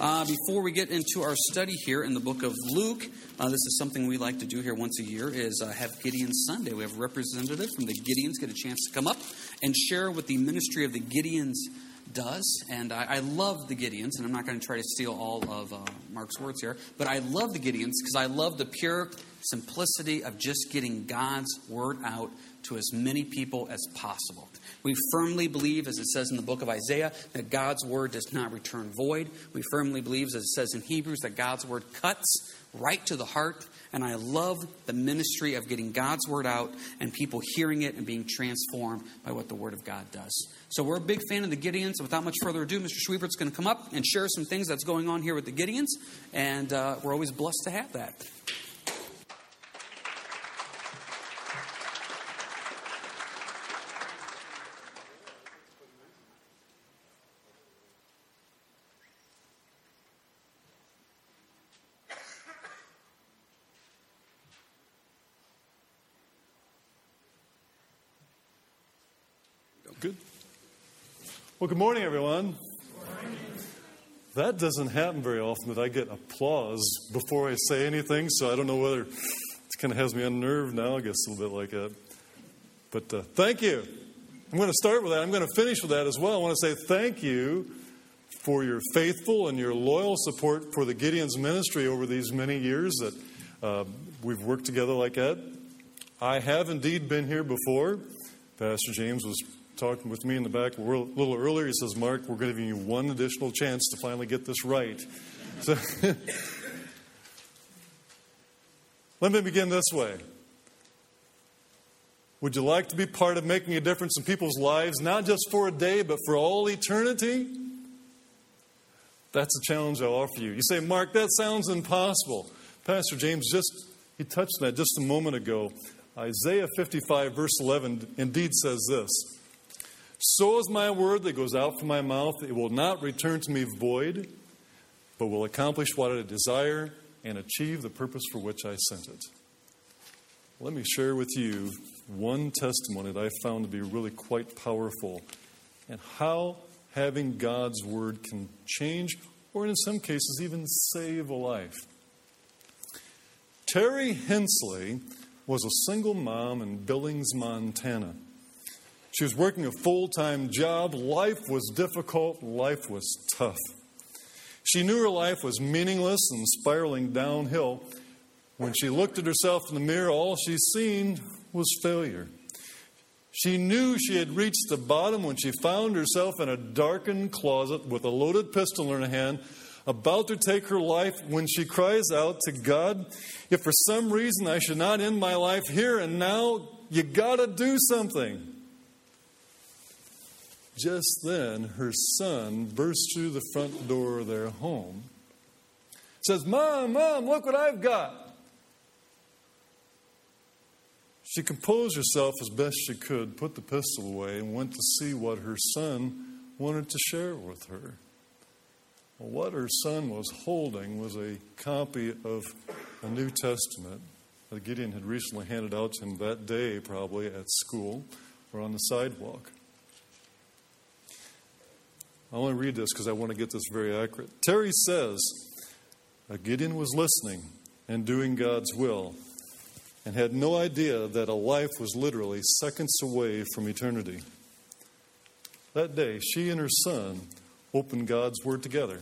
Uh, before we get into our study here in the book of Luke, uh, this is something we like to do here once a year: is uh, have Gideon Sunday. We have a representative from the Gideons get a chance to come up and share what the ministry of the Gideons does. And I, I love the Gideons, and I'm not going to try to steal all of uh, Mark's words here, but I love the Gideons because I love the pure simplicity of just getting God's word out to as many people as possible. We firmly believe, as it says in the book of Isaiah, that God's word does not return void. We firmly believe, as it says in Hebrews, that God's word cuts right to the heart. And I love the ministry of getting God's word out and people hearing it and being transformed by what the word of God does. So we're a big fan of the Gideons. Without much further ado, Mr. Schwiebert's going to come up and share some things that's going on here with the Gideons. And uh, we're always blessed to have that. Well, good morning, everyone. That doesn't happen very often that I get applause before I say anything, so I don't know whether it kind of has me unnerved now. I guess a little bit like that. But uh, thank you. I'm going to start with that. I'm going to finish with that as well. I want to say thank you for your faithful and your loyal support for the Gideon's ministry over these many years that uh, we've worked together like that. I have indeed been here before. Pastor James was talking with me in the back a little earlier. He says, Mark, we're give you one additional chance to finally get this right. So, let me begin this way. Would you like to be part of making a difference in people's lives, not just for a day, but for all eternity? That's a challenge I'll offer you. You say, Mark, that sounds impossible. Pastor James just he touched on that just a moment ago. Isaiah 55, verse 11, indeed says this so is my word that goes out from my mouth. It will not return to me void, but will accomplish what I desire and achieve the purpose for which I sent it. Let me share with you one testimony that I found to be really quite powerful and how having God's word can change or, in some cases, even save a life. Terry Hensley was a single mom in Billings, Montana. She was working a full time job. Life was difficult, life was tough. She knew her life was meaningless and spiraling downhill. When she looked at herself in the mirror, all she seen was failure. She knew she had reached the bottom when she found herself in a darkened closet with a loaded pistol in her hand, about to take her life when she cries out to God, If for some reason I should not end my life here and now, you gotta do something. Just then, her son burst through the front door of their home, says, Mom, Mom, look what I've got. She composed herself as best she could, put the pistol away, and went to see what her son wanted to share with her. Well, what her son was holding was a copy of a New Testament that Gideon had recently handed out to him that day, probably at school or on the sidewalk. I want to read this because I want to get this very accurate. Terry says Gideon was listening and doing God's will and had no idea that a life was literally seconds away from eternity. That day, she and her son opened God's Word together,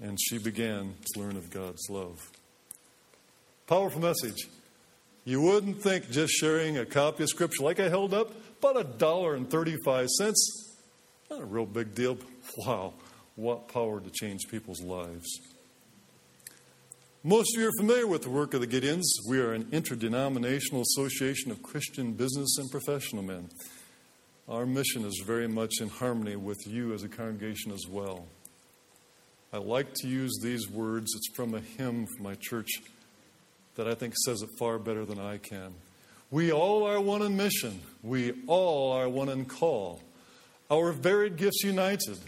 and she began to learn of God's love. Powerful message. You wouldn't think just sharing a copy of Scripture like I held up, about a dollar and 35 cents, not a real big deal, but wow, what power to change people's lives. Most of you are familiar with the work of the Gideons. We are an interdenominational association of Christian business and professional men. Our mission is very much in harmony with you as a congregation as well. I like to use these words. It's from a hymn from my church that I think says it far better than I can. We all are one in mission. We all are one in call our varied gifts united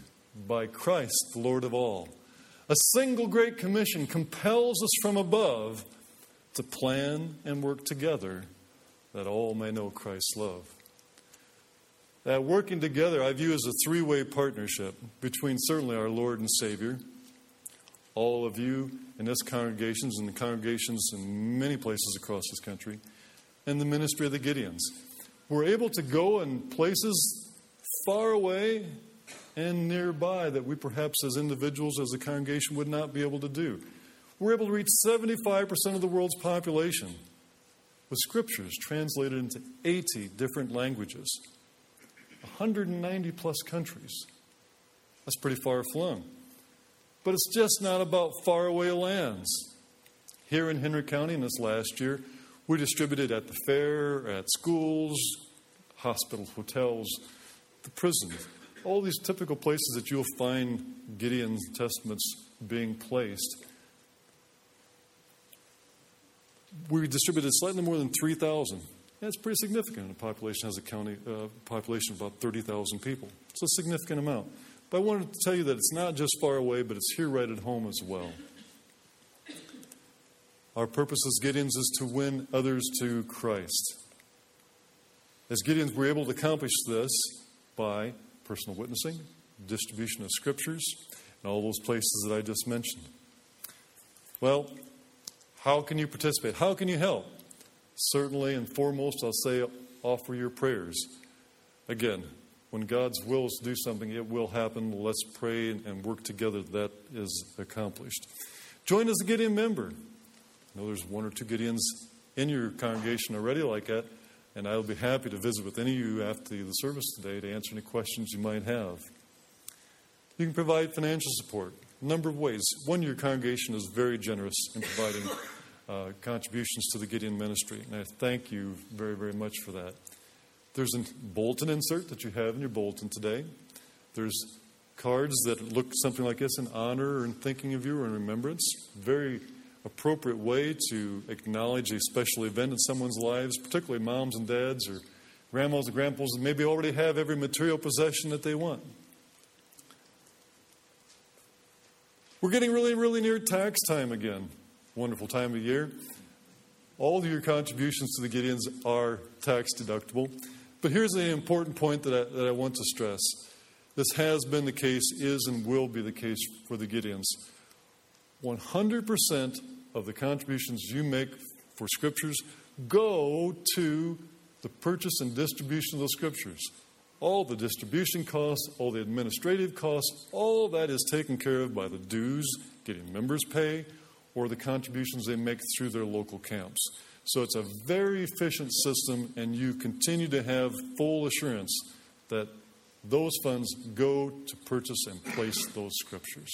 by Christ, the Lord of all. A single great commission compels us from above to plan and work together that all may know Christ's love. That working together I view as a three way partnership between certainly our Lord and Savior, all of you in this congregations and the congregations in many places across this country, and the ministry of the Gideons. We're able to go in places far away and nearby that we perhaps as individuals, as a congregation, would not be able to do. We're able to reach 75% of the world's population with scriptures translated into 80 different languages, 190 plus countries. That's pretty far flung. But it's just not about faraway lands. Here in Henry County in this last year, we distributed at the fair, at schools, hospitals, hotels, the prisons, all these typical places that you'll find Gideon's testaments being placed. We distributed slightly more than 3,000. That's pretty significant. The population has a county uh, population of about 30,000 people. It's a significant amount. But I wanted to tell you that it's not just far away, but it's here right at home as well. Our purpose as Gideons is to win others to Christ. As Gideons, we're able to accomplish this by personal witnessing, distribution of scriptures, and all those places that I just mentioned. Well, how can you participate? How can you help? Certainly and foremost, I'll say offer your prayers. Again, when God's will is to do something, it will happen. Let's pray and work together that is accomplished. Join as a Gideon member. I know there's one or two Gideons in your congregation already like that, and I'll be happy to visit with any of you after the service today to answer any questions you might have. You can provide financial support a number of ways. One, your congregation is very generous in providing uh, contributions to the Gideon ministry, and I thank you very, very much for that. There's a bulletin insert that you have in your bulletin today. There's cards that look something like this in honor and thinking of you or in remembrance. Very appropriate way to acknowledge a special event in someone's lives, particularly moms and dads or grandmas and grandpas that maybe already have every material possession that they want. We're getting really, really near tax time again. Wonderful time of year. All of your contributions to the Gideons are tax deductible. But here's the important point that I, that I want to stress. This has been the case, is, and will be the case for the Gideons. 100% of the contributions you make for scriptures go to the purchase and distribution of those scriptures. All the distribution costs, all the administrative costs, all that is taken care of by the dues Gideon members pay or the contributions they make through their local camps. So it's a very efficient system, and you continue to have full assurance that those funds go to purchase and place those scriptures.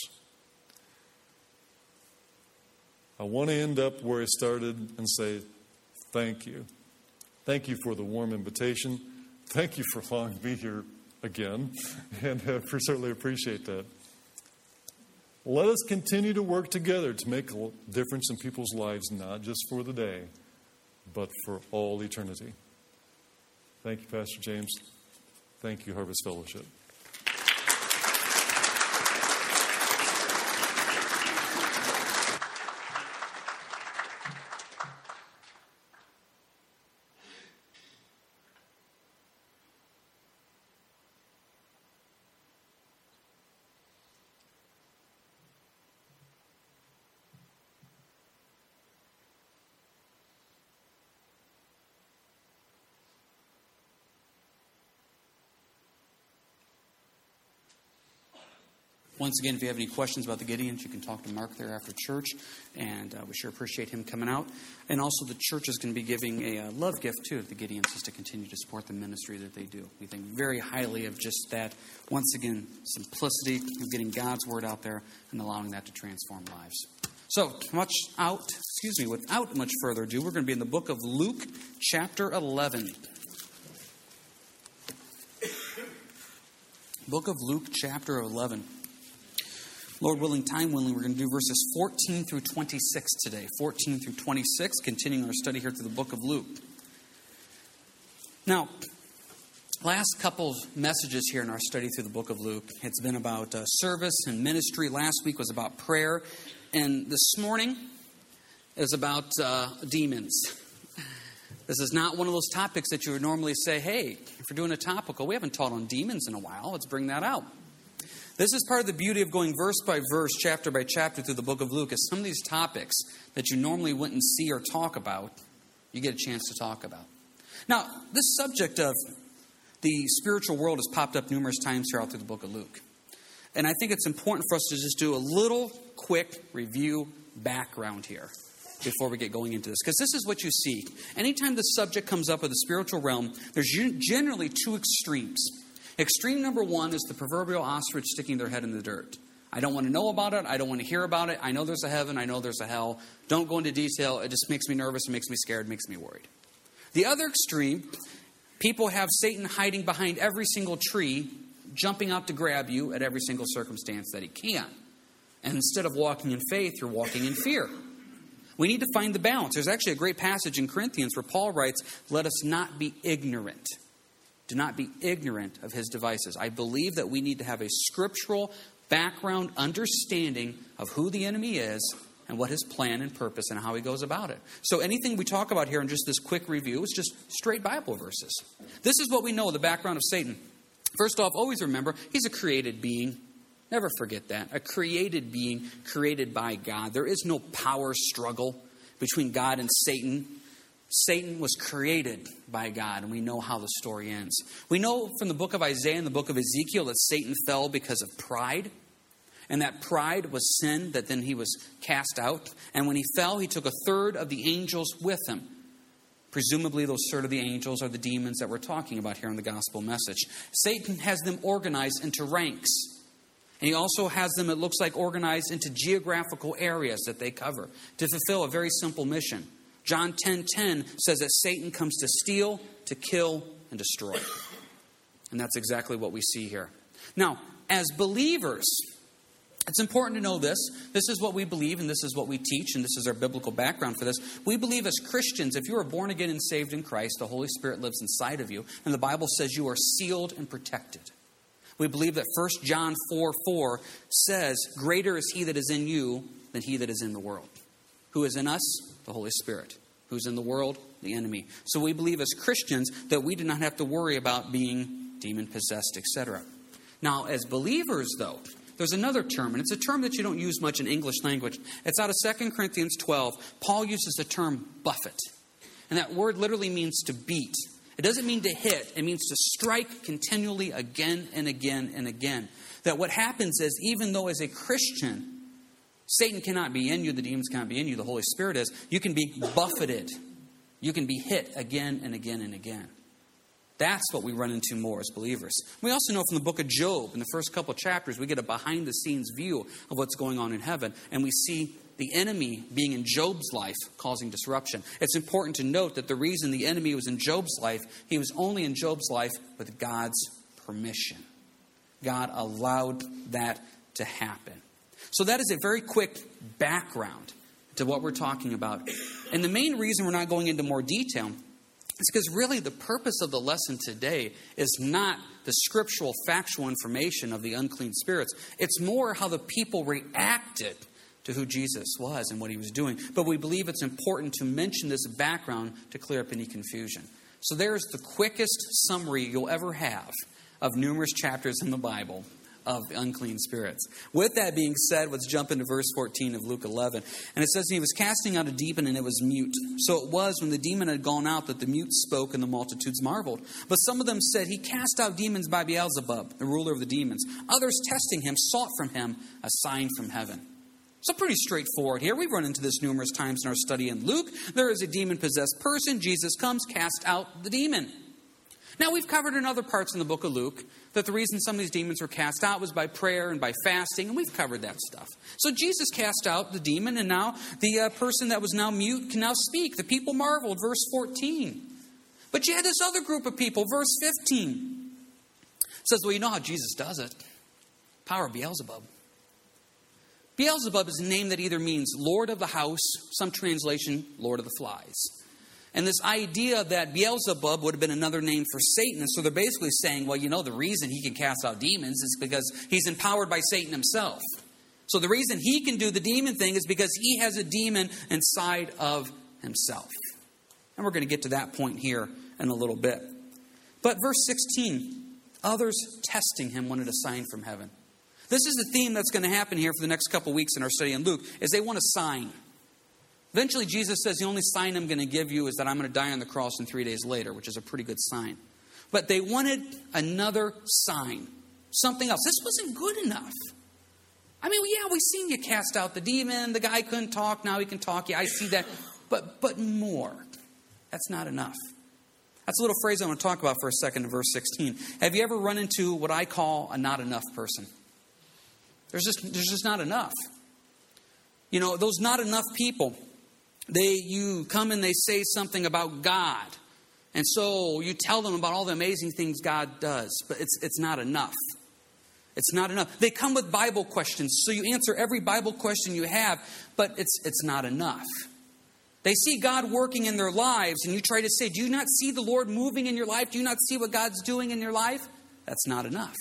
I want to end up where I started and say, Thank you. Thank you for the warm invitation. Thank you for allowing me here again, and uh, I certainly appreciate that. Let us continue to work together to make a difference in people's lives, not just for the day but for all eternity. Thank you, Pastor James. Thank you, Harvest Fellowship. Once again, if you have any questions about the Gideons, you can talk to Mark there after church, and uh, we sure appreciate him coming out. And also, the church is going to be giving a uh, love gift too to the Gideons just to continue to support the ministry that they do. We think very highly of just that. Once again, simplicity of getting God's word out there and allowing that to transform lives. So, much out, excuse me, without much further ado, we're going to be in the book of Luke, chapter 11. Book of Luke, chapter 11. Lord willing, time willing, we're going to do verses 14 through 26 today. 14 through 26, continuing our study here through the book of Luke. Now, last couple messages here in our study through the book of Luke, it's been about uh, service and ministry. Last week was about prayer. And this morning is about uh, demons. This is not one of those topics that you would normally say, hey, if we're doing a topical, we haven't taught on demons in a while, let's bring that out. This is part of the beauty of going verse by verse, chapter by chapter through the book of Luke, is some of these topics that you normally wouldn't see or talk about, you get a chance to talk about. Now, this subject of the spiritual world has popped up numerous times throughout the book of Luke. And I think it's important for us to just do a little quick review background here before we get going into this. Because this is what you see. Anytime the subject comes up of the spiritual realm, there's generally two extremes. Extreme number one is the proverbial ostrich sticking their head in the dirt. I don't want to know about it. I don't want to hear about it. I know there's a heaven. I know there's a hell. Don't go into detail. It just makes me nervous. It makes me scared. It makes me worried. The other extreme, people have Satan hiding behind every single tree, jumping out to grab you at every single circumstance that he can. And instead of walking in faith, you're walking in fear. We need to find the balance. There's actually a great passage in Corinthians where Paul writes, Let us not be ignorant. Do not be ignorant of his devices. I believe that we need to have a scriptural background understanding of who the enemy is and what his plan and purpose and how he goes about it. So anything we talk about here in just this quick review is just straight Bible verses. This is what we know the background of Satan. First off, always remember he's a created being. Never forget that. A created being created by God. There is no power struggle between God and Satan. Satan was created by God, and we know how the story ends. We know from the book of Isaiah and the book of Ezekiel that Satan fell because of pride, and that pride was sin, that then he was cast out. And when he fell, he took a third of the angels with him. Presumably, those third of the angels are the demons that we're talking about here in the gospel message. Satan has them organized into ranks. And he also has them, it looks like, organized into geographical areas that they cover to fulfill a very simple mission. John 10:10 10, 10 says that Satan comes to steal, to kill, and destroy. And that's exactly what we see here. Now, as believers, it's important to know this. This is what we believe, and this is what we teach, and this is our biblical background for this. We believe as Christians, if you are born again and saved in Christ, the Holy Spirit lives inside of you, and the Bible says you are sealed and protected. We believe that 1 John 4 4 says, Greater is he that is in you than he that is in the world. Who is in us? The Holy Spirit. Who's in the world? The enemy. So we believe as Christians that we do not have to worry about being demon possessed, etc. Now, as believers, though, there's another term, and it's a term that you don't use much in English language. It's out of 2 Corinthians 12. Paul uses the term buffet. And that word literally means to beat. It doesn't mean to hit, it means to strike continually again and again and again. That what happens is, even though as a Christian, Satan cannot be in you, the demons cannot be in you, the Holy Spirit is, you can be buffeted. You can be hit again and again and again. That's what we run into more as believers. We also know from the book of Job, in the first couple chapters, we get a behind the scenes view of what's going on in heaven, and we see the enemy being in Job's life causing disruption. It's important to note that the reason the enemy was in Job's life, he was only in Job's life with God's permission. God allowed that to happen. So, that is a very quick background to what we're talking about. And the main reason we're not going into more detail is because really the purpose of the lesson today is not the scriptural, factual information of the unclean spirits. It's more how the people reacted to who Jesus was and what he was doing. But we believe it's important to mention this background to clear up any confusion. So there's the quickest summary you'll ever have of numerous chapters in the Bible of unclean spirits. With that being said, let's jump into verse 14 of Luke 11. And it says, He was casting out a demon, and it was mute. So it was when the demon had gone out that the mute spoke, and the multitudes marveled. But some of them said, He cast out demons by Beelzebub, the ruler of the demons. Others, testing him, sought from him a sign from heaven. So, pretty straightforward here. We've run into this numerous times in our study in Luke. There is a demon possessed person. Jesus comes, cast out the demon. Now, we've covered in other parts in the book of Luke that the reason some of these demons were cast out was by prayer and by fasting, and we've covered that stuff. So, Jesus cast out the demon, and now the uh, person that was now mute can now speak. The people marveled, verse 14. But you had this other group of people, verse 15. says, Well, you know how Jesus does it power of Beelzebub. Beelzebub is a name that either means Lord of the house, some translation, Lord of the flies. And this idea that Beelzebub would have been another name for Satan. And so they're basically saying, well, you know, the reason he can cast out demons is because he's empowered by Satan himself. So the reason he can do the demon thing is because he has a demon inside of himself. And we're going to get to that point here in a little bit. But verse 16 others testing him wanted a sign from heaven. This is the theme that's going to happen here for the next couple weeks in our study in Luke, is they want a sign. Eventually, Jesus says, The only sign I'm going to give you is that I'm going to die on the cross and three days later, which is a pretty good sign. But they wanted another sign, something else. This wasn't good enough. I mean, yeah, we've seen you cast out the demon. The guy couldn't talk, now he can talk. Yeah, I see that. But, but more. That's not enough. That's a little phrase I want to talk about for a second in verse 16. Have you ever run into what I call a not enough person? There's just, there's just not enough. You know, those not enough people, they you come and they say something about God. And so you tell them about all the amazing things God does, but it's, it's not enough. It's not enough. They come with Bible questions, so you answer every Bible question you have, but it's, it's not enough. They see God working in their lives, and you try to say, Do you not see the Lord moving in your life? Do you not see what God's doing in your life? That's not enough.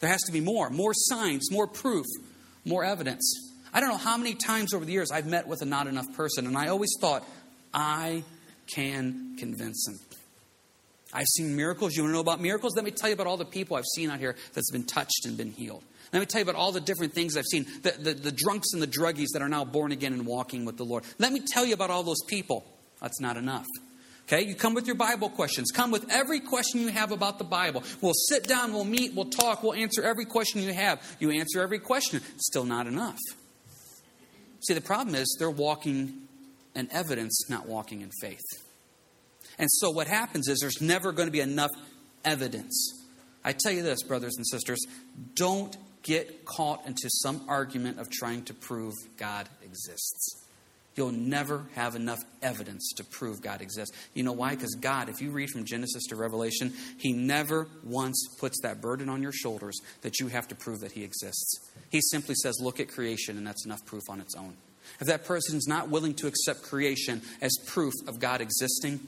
There has to be more more signs, more proof, more evidence. I don't know how many times over the years I've met with a not enough person, and I always thought, I can convince them. I've seen miracles. You want to know about miracles? Let me tell you about all the people I've seen out here that's been touched and been healed. Let me tell you about all the different things I've seen the, the, the drunks and the druggies that are now born again and walking with the Lord. Let me tell you about all those people. That's not enough. Okay, you come with your Bible questions. Come with every question you have about the Bible. We'll sit down, we'll meet, we'll talk, we'll answer every question you have. You answer every question, still not enough. See, the problem is they're walking in evidence, not walking in faith. And so what happens is there's never going to be enough evidence. I tell you this, brothers and sisters, don't get caught into some argument of trying to prove God exists. You'll never have enough evidence to prove God exists. You know why? Because God, if you read from Genesis to Revelation, He never once puts that burden on your shoulders that you have to prove that He exists. He simply says, Look at creation, and that's enough proof on its own. If that person is not willing to accept creation as proof of God existing,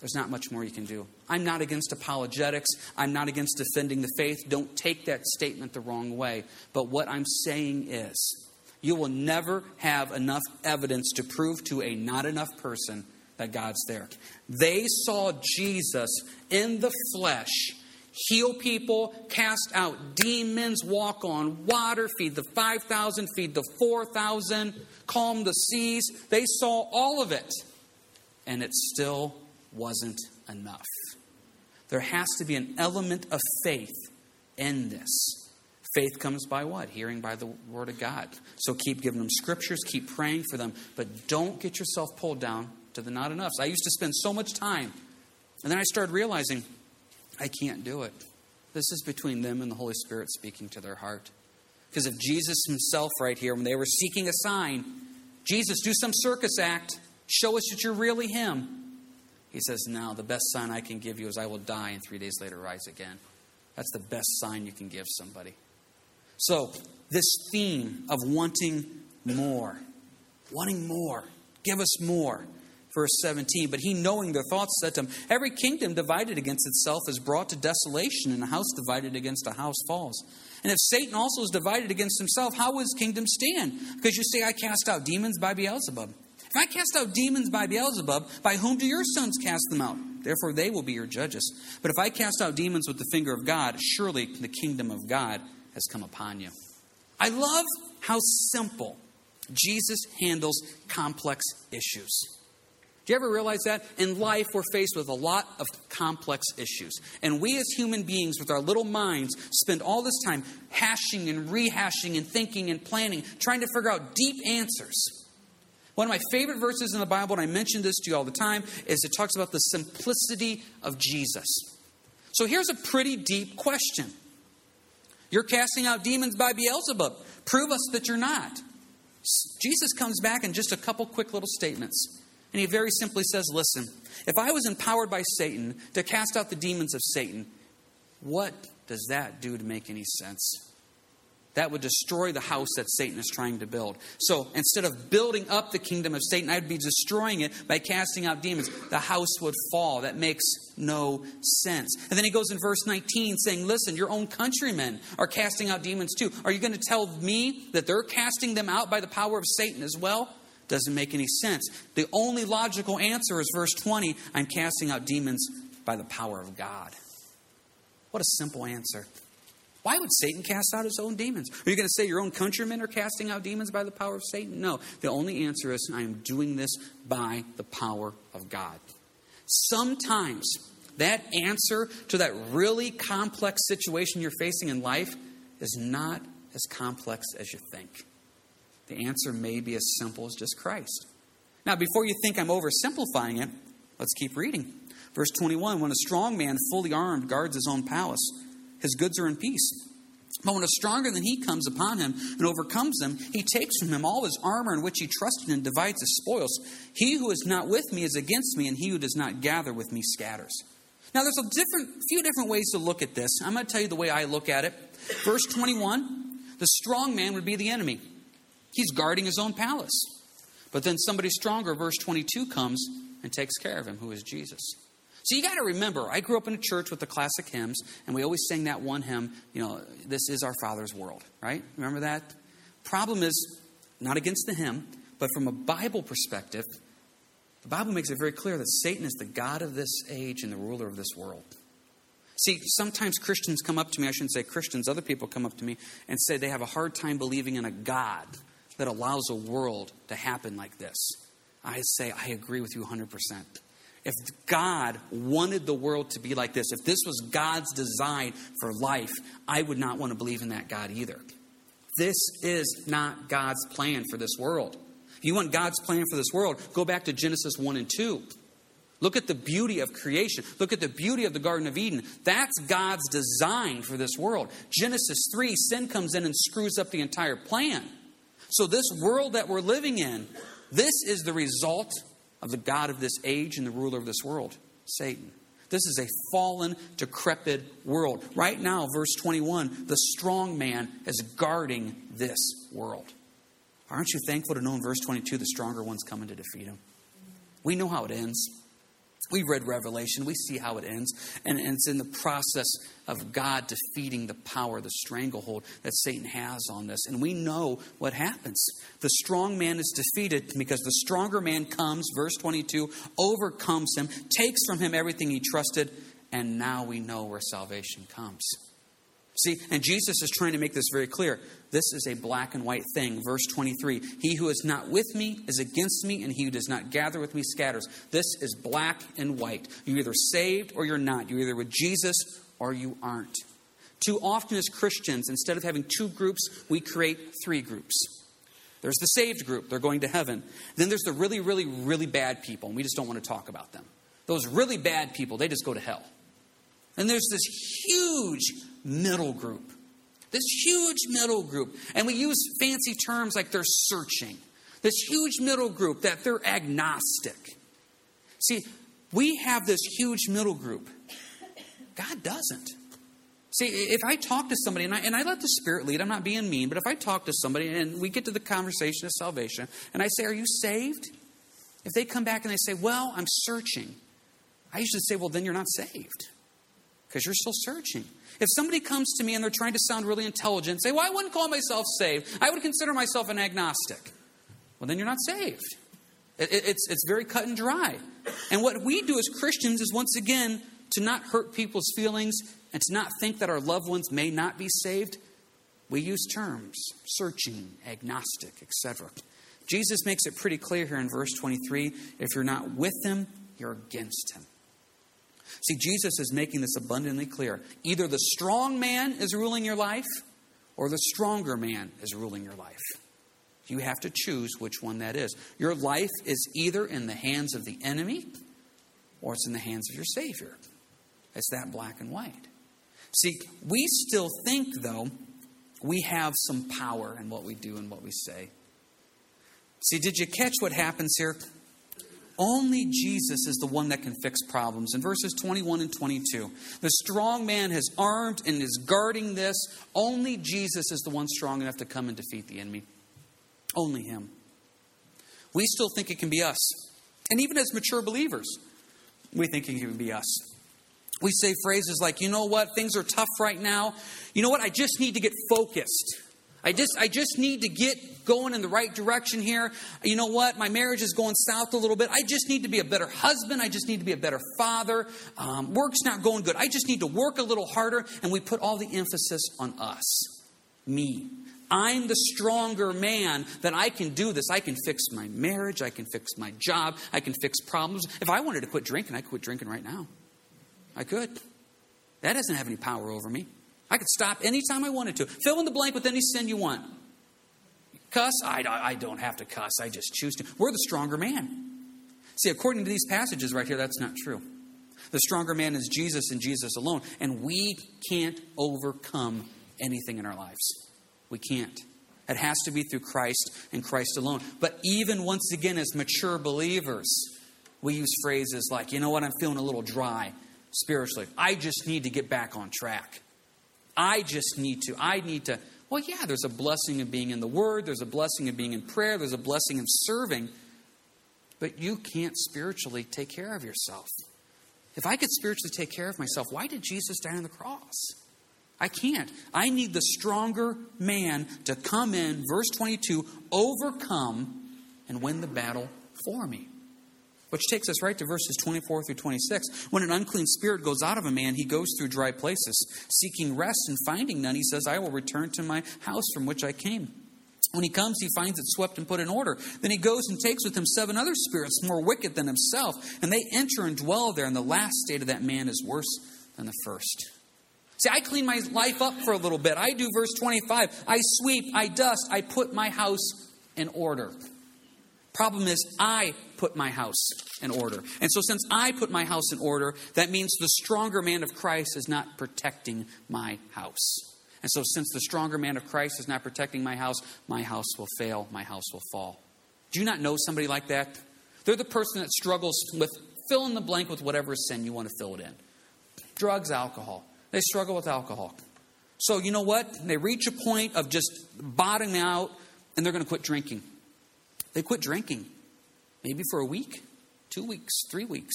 there's not much more you can do. I'm not against apologetics. I'm not against defending the faith. Don't take that statement the wrong way. But what I'm saying is, you will never have enough evidence to prove to a not enough person that God's there. They saw Jesus in the flesh heal people, cast out demons, walk on water, feed the 5,000, feed the 4,000, calm the seas. They saw all of it, and it still wasn't enough. There has to be an element of faith in this. Faith comes by what? Hearing by the Word of God. So keep giving them scriptures, keep praying for them, but don't get yourself pulled down to the not enoughs. I used to spend so much time, and then I started realizing I can't do it. This is between them and the Holy Spirit speaking to their heart. Because if Jesus himself, right here, when they were seeking a sign, Jesus, do some circus act, show us that you're really Him. He says, Now, the best sign I can give you is I will die and three days later rise again. That's the best sign you can give somebody. So, this theme of wanting more, wanting more, give us more. Verse 17, but he, knowing their thoughts, said to them, Every kingdom divided against itself is brought to desolation, and a house divided against a house falls. And if Satan also is divided against himself, how will his kingdom stand? Because you say, I cast out demons by Beelzebub. If I cast out demons by Beelzebub, by whom do your sons cast them out? Therefore they will be your judges. But if I cast out demons with the finger of God, surely the kingdom of God has come upon you. I love how simple Jesus handles complex issues. Do you ever realize that? In life, we're faced with a lot of complex issues. And we as human beings, with our little minds, spend all this time hashing and rehashing and thinking and planning, trying to figure out deep answers. One of my favorite verses in the Bible, and I mention this to you all the time, is it talks about the simplicity of Jesus. So here's a pretty deep question you're casting out demons by Beelzebub. Prove us that you're not. Jesus comes back in just a couple quick little statements. And he very simply says, Listen, if I was empowered by Satan to cast out the demons of Satan, what does that do to make any sense? That would destroy the house that Satan is trying to build. So instead of building up the kingdom of Satan, I'd be destroying it by casting out demons. The house would fall. That makes no sense. And then he goes in verse 19 saying, Listen, your own countrymen are casting out demons too. Are you going to tell me that they're casting them out by the power of Satan as well? Doesn't make any sense. The only logical answer is verse 20 I'm casting out demons by the power of God. What a simple answer. Why would Satan cast out his own demons? Are you going to say your own countrymen are casting out demons by the power of Satan? No. The only answer is I am doing this by the power of God. Sometimes that answer to that really complex situation you're facing in life is not as complex as you think. The answer may be as simple as just Christ. Now, before you think I'm oversimplifying it, let's keep reading. Verse 21 When a strong man, fully armed, guards his own palace, his goods are in peace. But when a stronger than he comes upon him and overcomes him, he takes from him all his armor in which he trusted and divides his spoils. He who is not with me is against me, and he who does not gather with me scatters. Now, there's a different, few different ways to look at this. I'm going to tell you the way I look at it. Verse 21 the strong man would be the enemy, he's guarding his own palace. But then somebody stronger, verse 22, comes and takes care of him, who is Jesus. So you got to remember, I grew up in a church with the classic hymns, and we always sang that one hymn, you know, this is our Father's world, right? Remember that? Problem is, not against the hymn, but from a Bible perspective, the Bible makes it very clear that Satan is the God of this age and the ruler of this world. See, sometimes Christians come up to me, I shouldn't say Christians, other people come up to me and say they have a hard time believing in a God that allows a world to happen like this. I say, I agree with you 100%. If God wanted the world to be like this, if this was God's design for life, I would not want to believe in that God either. This is not God's plan for this world. If you want God's plan for this world, go back to Genesis 1 and 2. Look at the beauty of creation. Look at the beauty of the Garden of Eden. That's God's design for this world. Genesis 3, sin comes in and screws up the entire plan. So, this world that we're living in, this is the result of the God of this age and the ruler of this world, Satan. This is a fallen, decrepit world. Right now, verse 21, the strong man is guarding this world. Aren't you thankful to know in verse 22 the stronger one's coming to defeat him? We know how it ends. We read Revelation, we see how it ends. And, and, it's in the process of God defeating the power, the stranglehold that Satan has on this. And we know what happens. The strong man is defeated because the stronger man comes, verse 22, overcomes him, takes from him everything he trusted, and now we know where salvation comes. See, and Jesus is trying to make this very clear. This is a black and white thing. Verse 23 He who is not with me is against me, and he who does not gather with me scatters. This is black and white. You're either saved or you're not. You're either with Jesus or you aren't. Too often, as Christians, instead of having two groups, we create three groups. There's the saved group, they're going to heaven. Then there's the really, really, really bad people, and we just don't want to talk about them. Those really bad people, they just go to hell. And there's this huge middle group. This huge middle group. And we use fancy terms like they're searching. This huge middle group that they're agnostic. See, we have this huge middle group. God doesn't. See, if I talk to somebody, and I, and I let the Spirit lead, I'm not being mean, but if I talk to somebody and we get to the conversation of salvation, and I say, Are you saved? If they come back and they say, Well, I'm searching, I usually say, Well, then you're not saved because you're still searching. If somebody comes to me and they're trying to sound really intelligent, say, Well, I wouldn't call myself saved. I would consider myself an agnostic. Well, then you're not saved. It, it, it's, it's very cut and dry. And what we do as Christians is once again to not hurt people's feelings and to not think that our loved ones may not be saved. We use terms searching, agnostic, etc. Jesus makes it pretty clear here in verse 23 if you're not with him, you're against him. See, Jesus is making this abundantly clear. Either the strong man is ruling your life, or the stronger man is ruling your life. You have to choose which one that is. Your life is either in the hands of the enemy, or it's in the hands of your Savior. It's that black and white. See, we still think, though, we have some power in what we do and what we say. See, did you catch what happens here? Only Jesus is the one that can fix problems. In verses 21 and 22, the strong man has armed and is guarding this. Only Jesus is the one strong enough to come and defeat the enemy. Only him. We still think it can be us. And even as mature believers, we think it can be us. We say phrases like, you know what, things are tough right now. You know what, I just need to get focused. I just, I just need to get going in the right direction here. You know what? My marriage is going south a little bit. I just need to be a better husband. I just need to be a better father. Um, work's not going good. I just need to work a little harder. And we put all the emphasis on us, me. I'm the stronger man that I can do this. I can fix my marriage. I can fix my job. I can fix problems. If I wanted to quit drinking, I could quit drinking right now. I could. That doesn't have any power over me. I could stop anytime I wanted to. Fill in the blank with any sin you want. Cuss? I, I don't have to cuss. I just choose to. We're the stronger man. See, according to these passages right here, that's not true. The stronger man is Jesus and Jesus alone. And we can't overcome anything in our lives. We can't. It has to be through Christ and Christ alone. But even once again, as mature believers, we use phrases like, you know what, I'm feeling a little dry spiritually. I just need to get back on track. I just need to. I need to. Well, yeah, there's a blessing of being in the Word, there's a blessing of being in prayer, there's a blessing of serving, but you can't spiritually take care of yourself. If I could spiritually take care of myself, why did Jesus die on the cross? I can't. I need the stronger man to come in, verse 22, overcome and win the battle for me. Which takes us right to verses 24 through 26. When an unclean spirit goes out of a man, he goes through dry places, seeking rest and finding none. He says, I will return to my house from which I came. When he comes, he finds it swept and put in order. Then he goes and takes with him seven other spirits more wicked than himself, and they enter and dwell there. And the last state of that man is worse than the first. See, I clean my life up for a little bit. I do verse 25. I sweep, I dust, I put my house in order. Problem is, I put my house in order. And so, since I put my house in order, that means the stronger man of Christ is not protecting my house. And so, since the stronger man of Christ is not protecting my house, my house will fail, my house will fall. Do you not know somebody like that? They're the person that struggles with fill in the blank with whatever sin you want to fill it in drugs, alcohol. They struggle with alcohol. So, you know what? They reach a point of just bottoming out and they're going to quit drinking. They quit drinking, maybe for a week, two weeks, three weeks.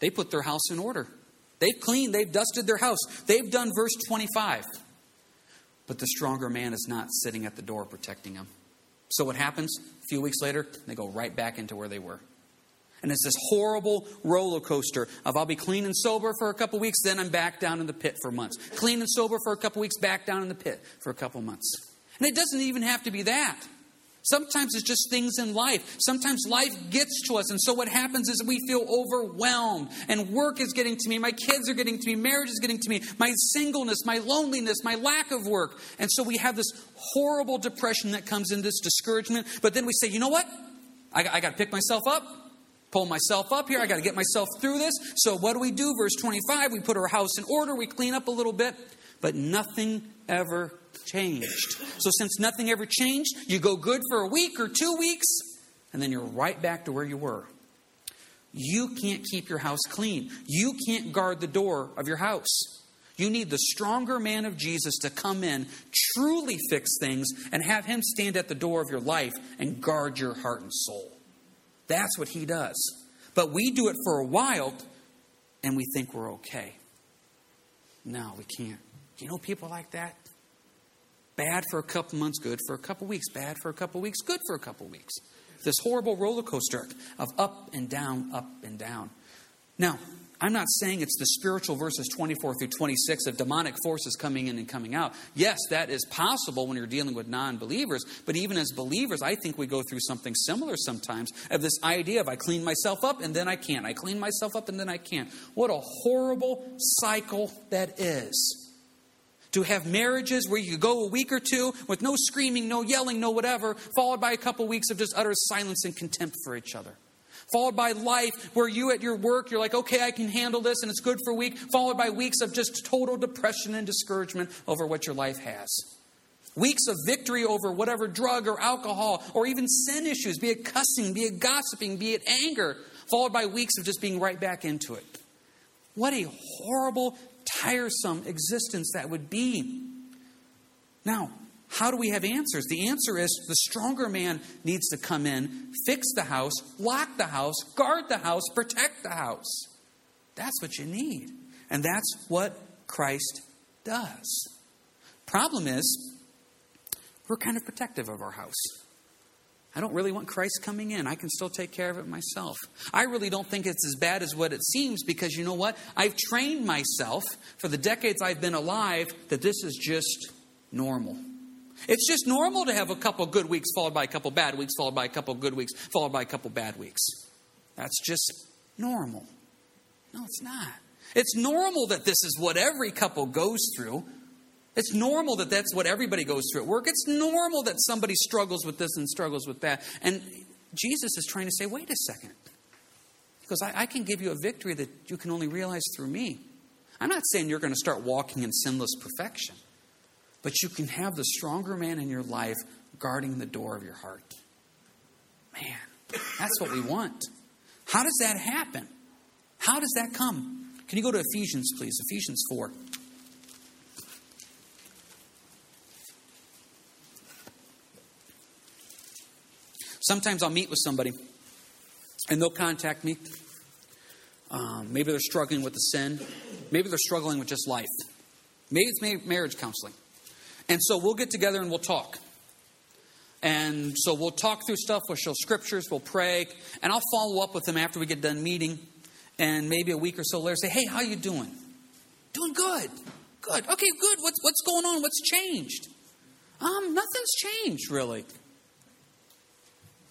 They put their house in order. They've cleaned, they've dusted their house. They've done verse 25. But the stronger man is not sitting at the door protecting them. So what happens? A few weeks later, they go right back into where they were. And it's this horrible roller coaster of I'll be clean and sober for a couple weeks, then I'm back down in the pit for months. Clean and sober for a couple weeks, back down in the pit for a couple months. And it doesn't even have to be that. Sometimes it's just things in life. Sometimes life gets to us. And so what happens is we feel overwhelmed. And work is getting to me. My kids are getting to me. Marriage is getting to me. My singleness, my loneliness, my lack of work. And so we have this horrible depression that comes in, this discouragement. But then we say, you know what? I, I got to pick myself up. Pull myself up here. I got to get myself through this. So what do we do? Verse 25, we put our house in order. We clean up a little bit. But nothing ever changed. So, since nothing ever changed, you go good for a week or two weeks, and then you're right back to where you were. You can't keep your house clean. You can't guard the door of your house. You need the stronger man of Jesus to come in, truly fix things, and have him stand at the door of your life and guard your heart and soul. That's what he does. But we do it for a while and we think we're okay. No, we can't. You know people like that? Bad for a couple months, good for a couple weeks, bad for a couple weeks, good for a couple weeks. This horrible roller coaster of up and down, up and down. Now, I'm not saying it's the spiritual verses 24 through 26 of demonic forces coming in and coming out. Yes, that is possible when you're dealing with non believers, but even as believers, I think we go through something similar sometimes of this idea of I clean myself up and then I can't. I clean myself up and then I can't. What a horrible cycle that is to have marriages where you go a week or two with no screaming, no yelling, no whatever, followed by a couple weeks of just utter silence and contempt for each other. Followed by life where you at your work, you're like, okay, I can handle this and it's good for a week. Followed by weeks of just total depression and discouragement over what your life has. Weeks of victory over whatever drug or alcohol or even sin issues, be it cussing, be it gossiping, be it anger, followed by weeks of just being right back into it. What a horrible tiresome existence that would be. Now, how do we have answers? The answer is the stronger man needs to come in, fix the house, lock the house, guard the house, protect the house. That's what you need. And that's what Christ does. Problem is, We're kind of protective of our house. I don't really want Christ coming in. I can still take care of it myself. I really don't think it's as bad as what it seems because you know what? I've trained myself for the decades I've been alive that this is just normal. It's just normal to have a couple good weeks followed by a couple bad weeks, followed by a couple good weeks, followed by a couple bad weeks. That's just normal. No, it's not. It's normal that this is what every couple goes through. It's normal that that's what everybody goes through at work. It's normal that somebody struggles with this and struggles with that. And Jesus is trying to say, wait a second. Because I, I, can give you a victory that you can only realize through me. I'm not saying you're going to start walking in sinless perfection, but you can have the stronger man in your life guarding the door of your heart. Man, that's what we want. How does that happen? How does that come? Can you go to Ephesians, please? Ephesians 4. Sometimes I'll meet with somebody and they'll contact me. Um, maybe they're struggling with a sin. Maybe they're struggling with just life. Maybe it's marriage counseling. And so we'll get together and we'll talk. And so we'll talk through stuff, we'll show scriptures, we'll pray, and I'll follow up with them after we get done meeting. And maybe a week or so later say, Hey, how you doing? Doing good. Good. Okay, good. What's what's going on? What's changed? Um, nothing's changed really.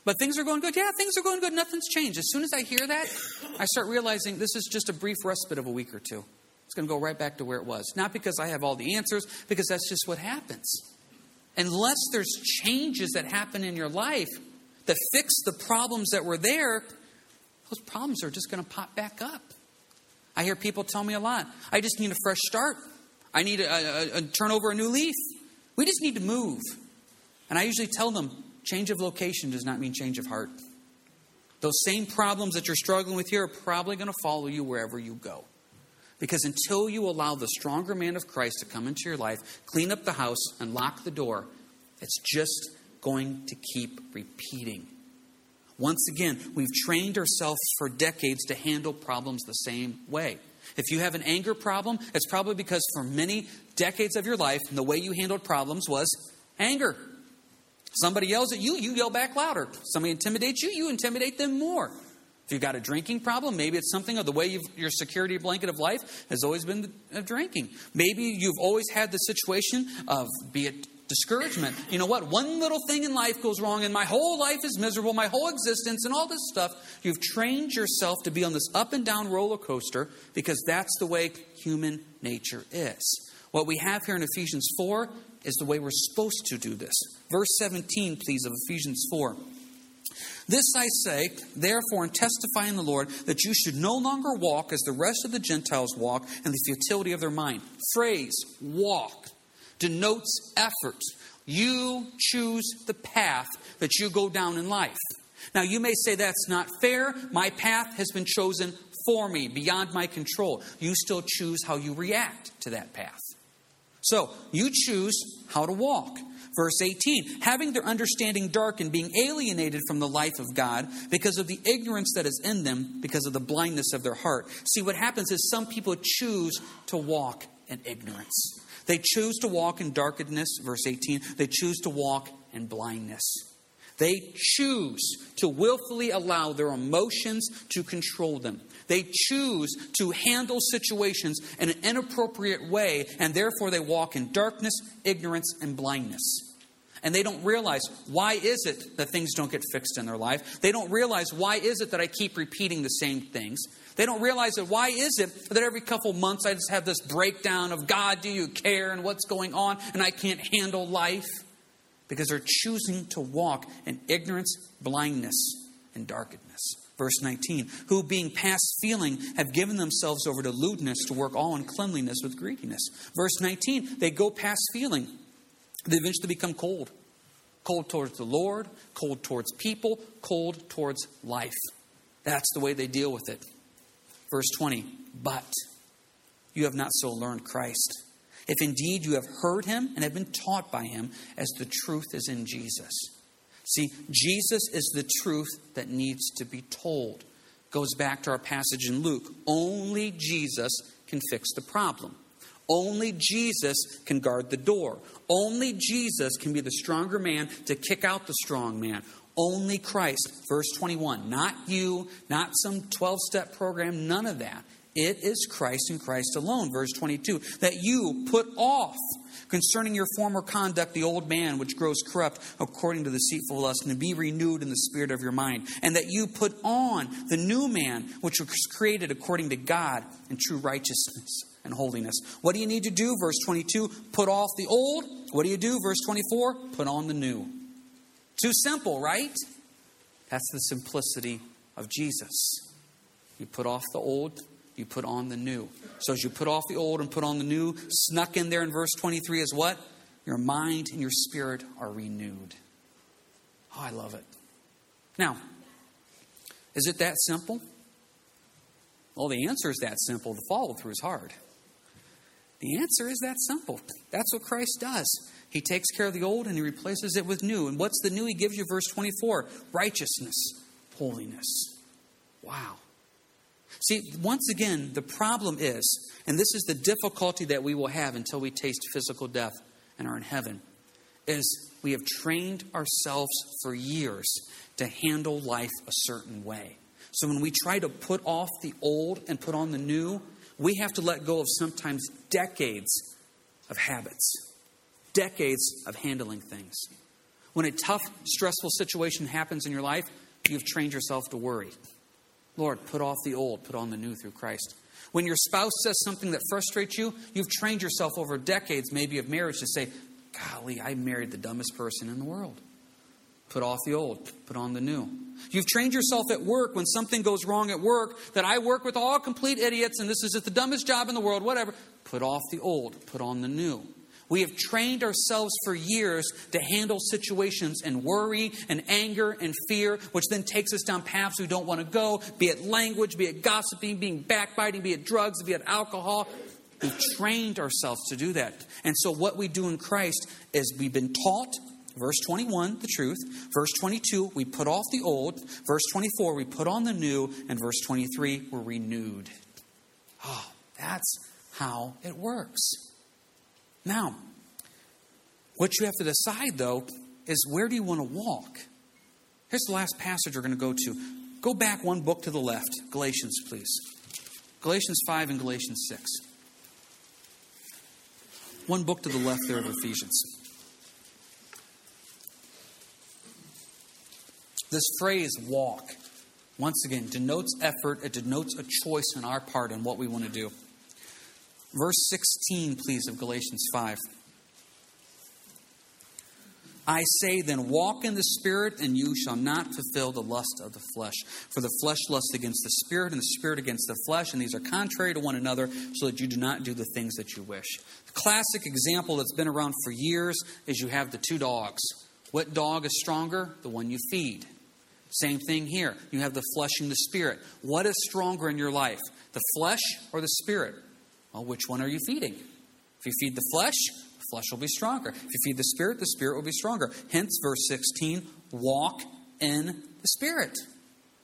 But things are going good. Yeah, things are going good. Nothing's changed. As soon as I hear that, I start realizing this is just a brief respite of a week or two. It's going to go right back to where it was. Not because I have all the answers, because that's just what happens. Unless there's changes that happen in your life that fix the problems that were there, those problems are just going to pop back up. I hear people tell me a lot. I just need a fresh start. I need a, turn over a new leaf. We just need to move. And I usually tell them, Change of location does not mean change of heart. Those same problems that you're struggling with here are probably going to follow you wherever you go. Because until you allow the stronger man of Christ to come into your life, clean up the house, and lock the door, it's just going to keep repeating. Once again, we've trained ourselves for decades to handle problems the same way. If you have an anger problem, it's probably because for many decades of your life, the way you handled problems was anger. Somebody yells at you, you yell back louder. Somebody intimidates you, you intimidate them more. If you've got a drinking problem, maybe it's something of the way your security blanket of life has always been drinking. Maybe you've always had the situation of, be it discouragement. You know what? One little thing in life goes wrong, and my whole life is miserable, my whole existence, and all this stuff. You've trained yourself to be on this up and down roller coaster because that's the way human nature is. What we have here in Ephesians 4 is the way we're supposed to do this. Verse 17, please, of Ephesians 4. This I say, therefore, in the Lord, that you should no longer walk as the rest of the Gentiles walk in the futility of their mind. Phrase, walk, denotes effort. You choose the path that you go down in life. Now, you may say that's not fair. My path has been chosen for me, beyond my control. You still choose how you react to that path. So you choose how to walk. Verse 18, having their understanding darkened, being alienated from the life of God because of the ignorance that is in them, because of the blindness of their heart. See, what happens is some people choose to walk in ignorance. They choose to walk in darkness, verse 18. They choose to walk in blindness. They choose to willfully allow their emotions to control them. They choose to handle situations in an inappropriate way, and therefore they walk in darkness, ignorance, and blindness. And they don't realize why is it that things don't get fixed in their life. They don't realize why is it that I keep repeating the same things. They don't realize that why is it that every couple months I just have this breakdown of God, do you care, and what's going on, and I can't handle life? Because they're choosing to walk in ignorance, blindness, and darkness. Verse 19, who being past feeling have given themselves over to lewdness to work all uncleanliness with greediness. Verse 19, they go past feeling. They eventually become cold. Cold towards the Lord, cold towards people, cold towards life. That's the way they deal with it. Verse 20, but you have not so learned Christ. If indeed you have heard him and have been taught by him, as the truth is in Jesus. See, Jesus is the truth that needs to be told. Goes back to our passage in Luke. Only Jesus can fix the problem. Only Jesus can guard the door. Only Jesus can be the stronger man to kick out the strong man. Only Christ. Verse 21. Not you, not some 12 step program, none of that. It is Christ and Christ alone. Verse 22. That you put off concerning your former conduct the old man which grows corrupt according to the deceitful lust, and be renewed in the spirit of your mind, and that you put on the new man which was created according to God in true righteousness and holiness. What do you need to do? Verse 22 put off the old. What do you do? Verse 24 put on the new. Too simple, right? That's the simplicity of Jesus. You put off the old, you put on the new. So as you put off the old and put on the new, snuck in there in verse 23 is what? Your mind and your spirit are renewed. Oh, I love it. Now, is it that simple? Well, the answer is that simple. The follow through is hard. The answer is that simple. That's what Christ does. He takes care of the old and he replaces it with new. And what's the new he gives you? Verse 24 righteousness, holiness. Wow. See, once again, the problem is, and this is the difficulty that we will have until we taste physical death and are in heaven, is we have trained ourselves for years to handle life a certain way. So when we try to put off the old and put on the new, we have to let go of sometimes decades of habits, decades of handling things. When a tough, stressful situation happens in your life, you've trained yourself to worry. Lord, put off the old, put on the new through Christ. When your spouse says something that frustrates you, you've trained yourself over decades, maybe of marriage, to say, Golly, I married the dumbest person in the world. Put off the old, put on the new. You've trained yourself at work when something goes wrong at work that I work with all complete idiots and this is the dumbest job in the world, whatever. Put off the old, put on the new. We have trained ourselves for years to handle situations and worry and anger and fear, which then takes us down paths we don't want to go, be it language, be it gossiping, being backbiting, be it drugs, be it alcohol. We've trained ourselves to do that. And so, what we do in Christ is we've been taught, verse 21, the truth. Verse 22, we put off the old. Verse 24, we put on the new. And verse 23, we're renewed. Oh, that's how it works. Now, what you have to decide, though, is where do you want to walk? Here's the last passage we're going to go to. Go back one book to the left, Galatians, please. Galatians 5 and Galatians 6. One book to the left there of Ephesians. This phrase, walk, once again, denotes effort, it denotes a choice on our part in what we want to do. Verse 16, please, of Galatians 5. I say then, walk in the Spirit, and you shall not fulfill the lust of the flesh. For the flesh lusts against the Spirit, and the Spirit against the flesh, and these are contrary to one another, so that you do not do the things that you wish. The classic example that's been around for years is you have the two dogs. What dog is stronger? The one you feed. Same thing here. You have the flesh and the Spirit. What is stronger in your life? The flesh or the Spirit? Well, which one are you feeding? If you feed the flesh, the flesh will be stronger. If you feed the spirit, the spirit will be stronger. Hence, verse 16 walk in the spirit.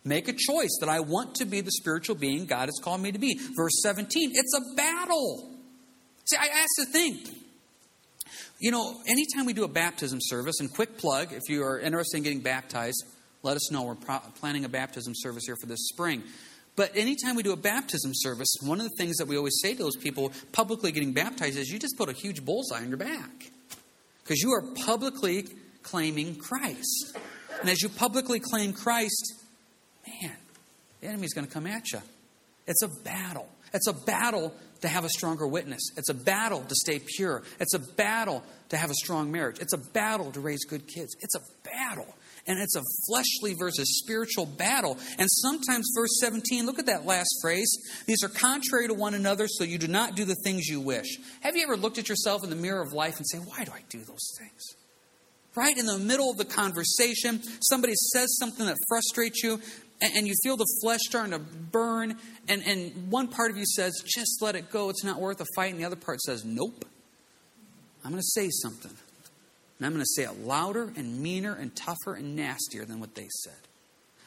Make a choice that I want to be the spiritual being God has called me to be. Verse 17, it's a battle. See, I asked the thing. You know, anytime we do a baptism service, and quick plug, if you are interested in getting baptized, let us know. We're pro- planning a baptism service here for this spring. But anytime we do a baptism service, one of the things that we always say to those people publicly getting baptized is you just put a huge bullseye on your back. Because you are publicly claiming Christ. And as you publicly claim Christ, man, the enemy's going to come at you. It's a battle. It's a battle to have a stronger witness. It's a battle to stay pure. It's a battle to have a strong marriage. It's a battle to raise good kids. It's a battle and it's a fleshly versus spiritual battle. And sometimes, verse 17, look at that last phrase. These are contrary to one another, so you do not do the things you wish. Have you ever looked at yourself in the mirror of life and say, Why do I do those things? Right in the middle of the conversation, somebody says something that frustrates you, and, you feel the flesh starting to burn, and, and one part of you says, Just let it go, it's not worth a fight, and the other part says, Nope. I'm going to say something. And I'm going to say it louder and meaner and tougher and nastier than what they said.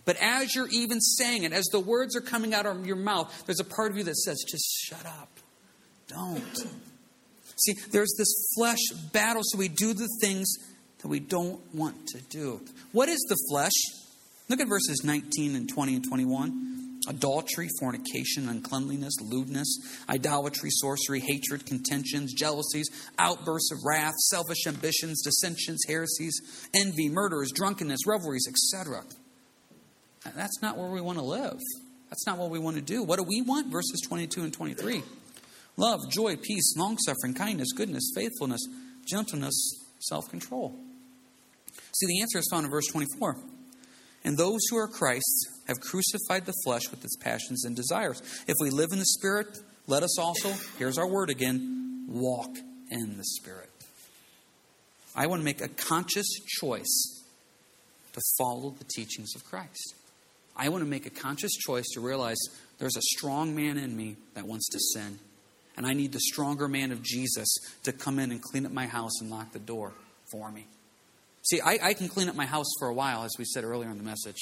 But as you're even saying it, as the words are coming out of your mouth, there's a part of you that says, just shut up. Don't. See, there's this flesh battle, so we do the things that we don't want to do. What is the flesh? Look at verses 19 and 20 and 21 adultery, fornication, uncleanliness, lewdness, idolatry, sorcery, hatred, contentions, jealousies, outbursts of wrath, selfish ambitions, dissensions, heresies, envy, murders, drunkenness, revelries, etc. That's not where we want to live. That's not what we want to do. What do we want? Verses 22 and 23 love, joy, peace, long suffering, kindness, goodness, faithfulness, gentleness, self control. See, the answer is found in verse 24. And those who are Christ's have crucified the flesh with its passions and desires. If we live in the Spirit, let us also, here's our word again, walk in the Spirit. I want to make a conscious choice to follow the teachings of Christ. I want to make a conscious choice to realize there's a strong man in me that wants to sin. And I need the stronger man of Jesus to come in and clean up my house and lock the door for me. See, I, I can clean up my house for a while, as we said earlier in the message.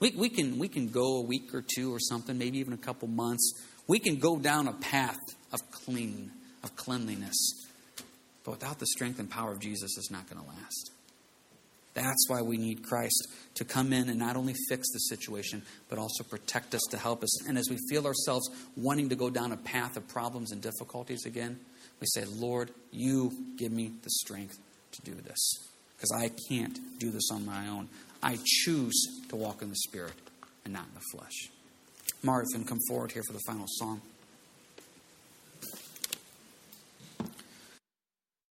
We, we, can, we can go a week or two or something, maybe even a couple months. We can go down a path of clean, of cleanliness. But without the strength and power of Jesus, it's not going to last. That's why we need Christ to come in and not only fix the situation, but also protect us to help us. And as we feel ourselves wanting to go down a path of problems and difficulties again, we say, Lord, you give me the strength to do this because I can't do this on my own. I choose to walk in the Spirit and not in the flesh. Martha, come forward here for the final song.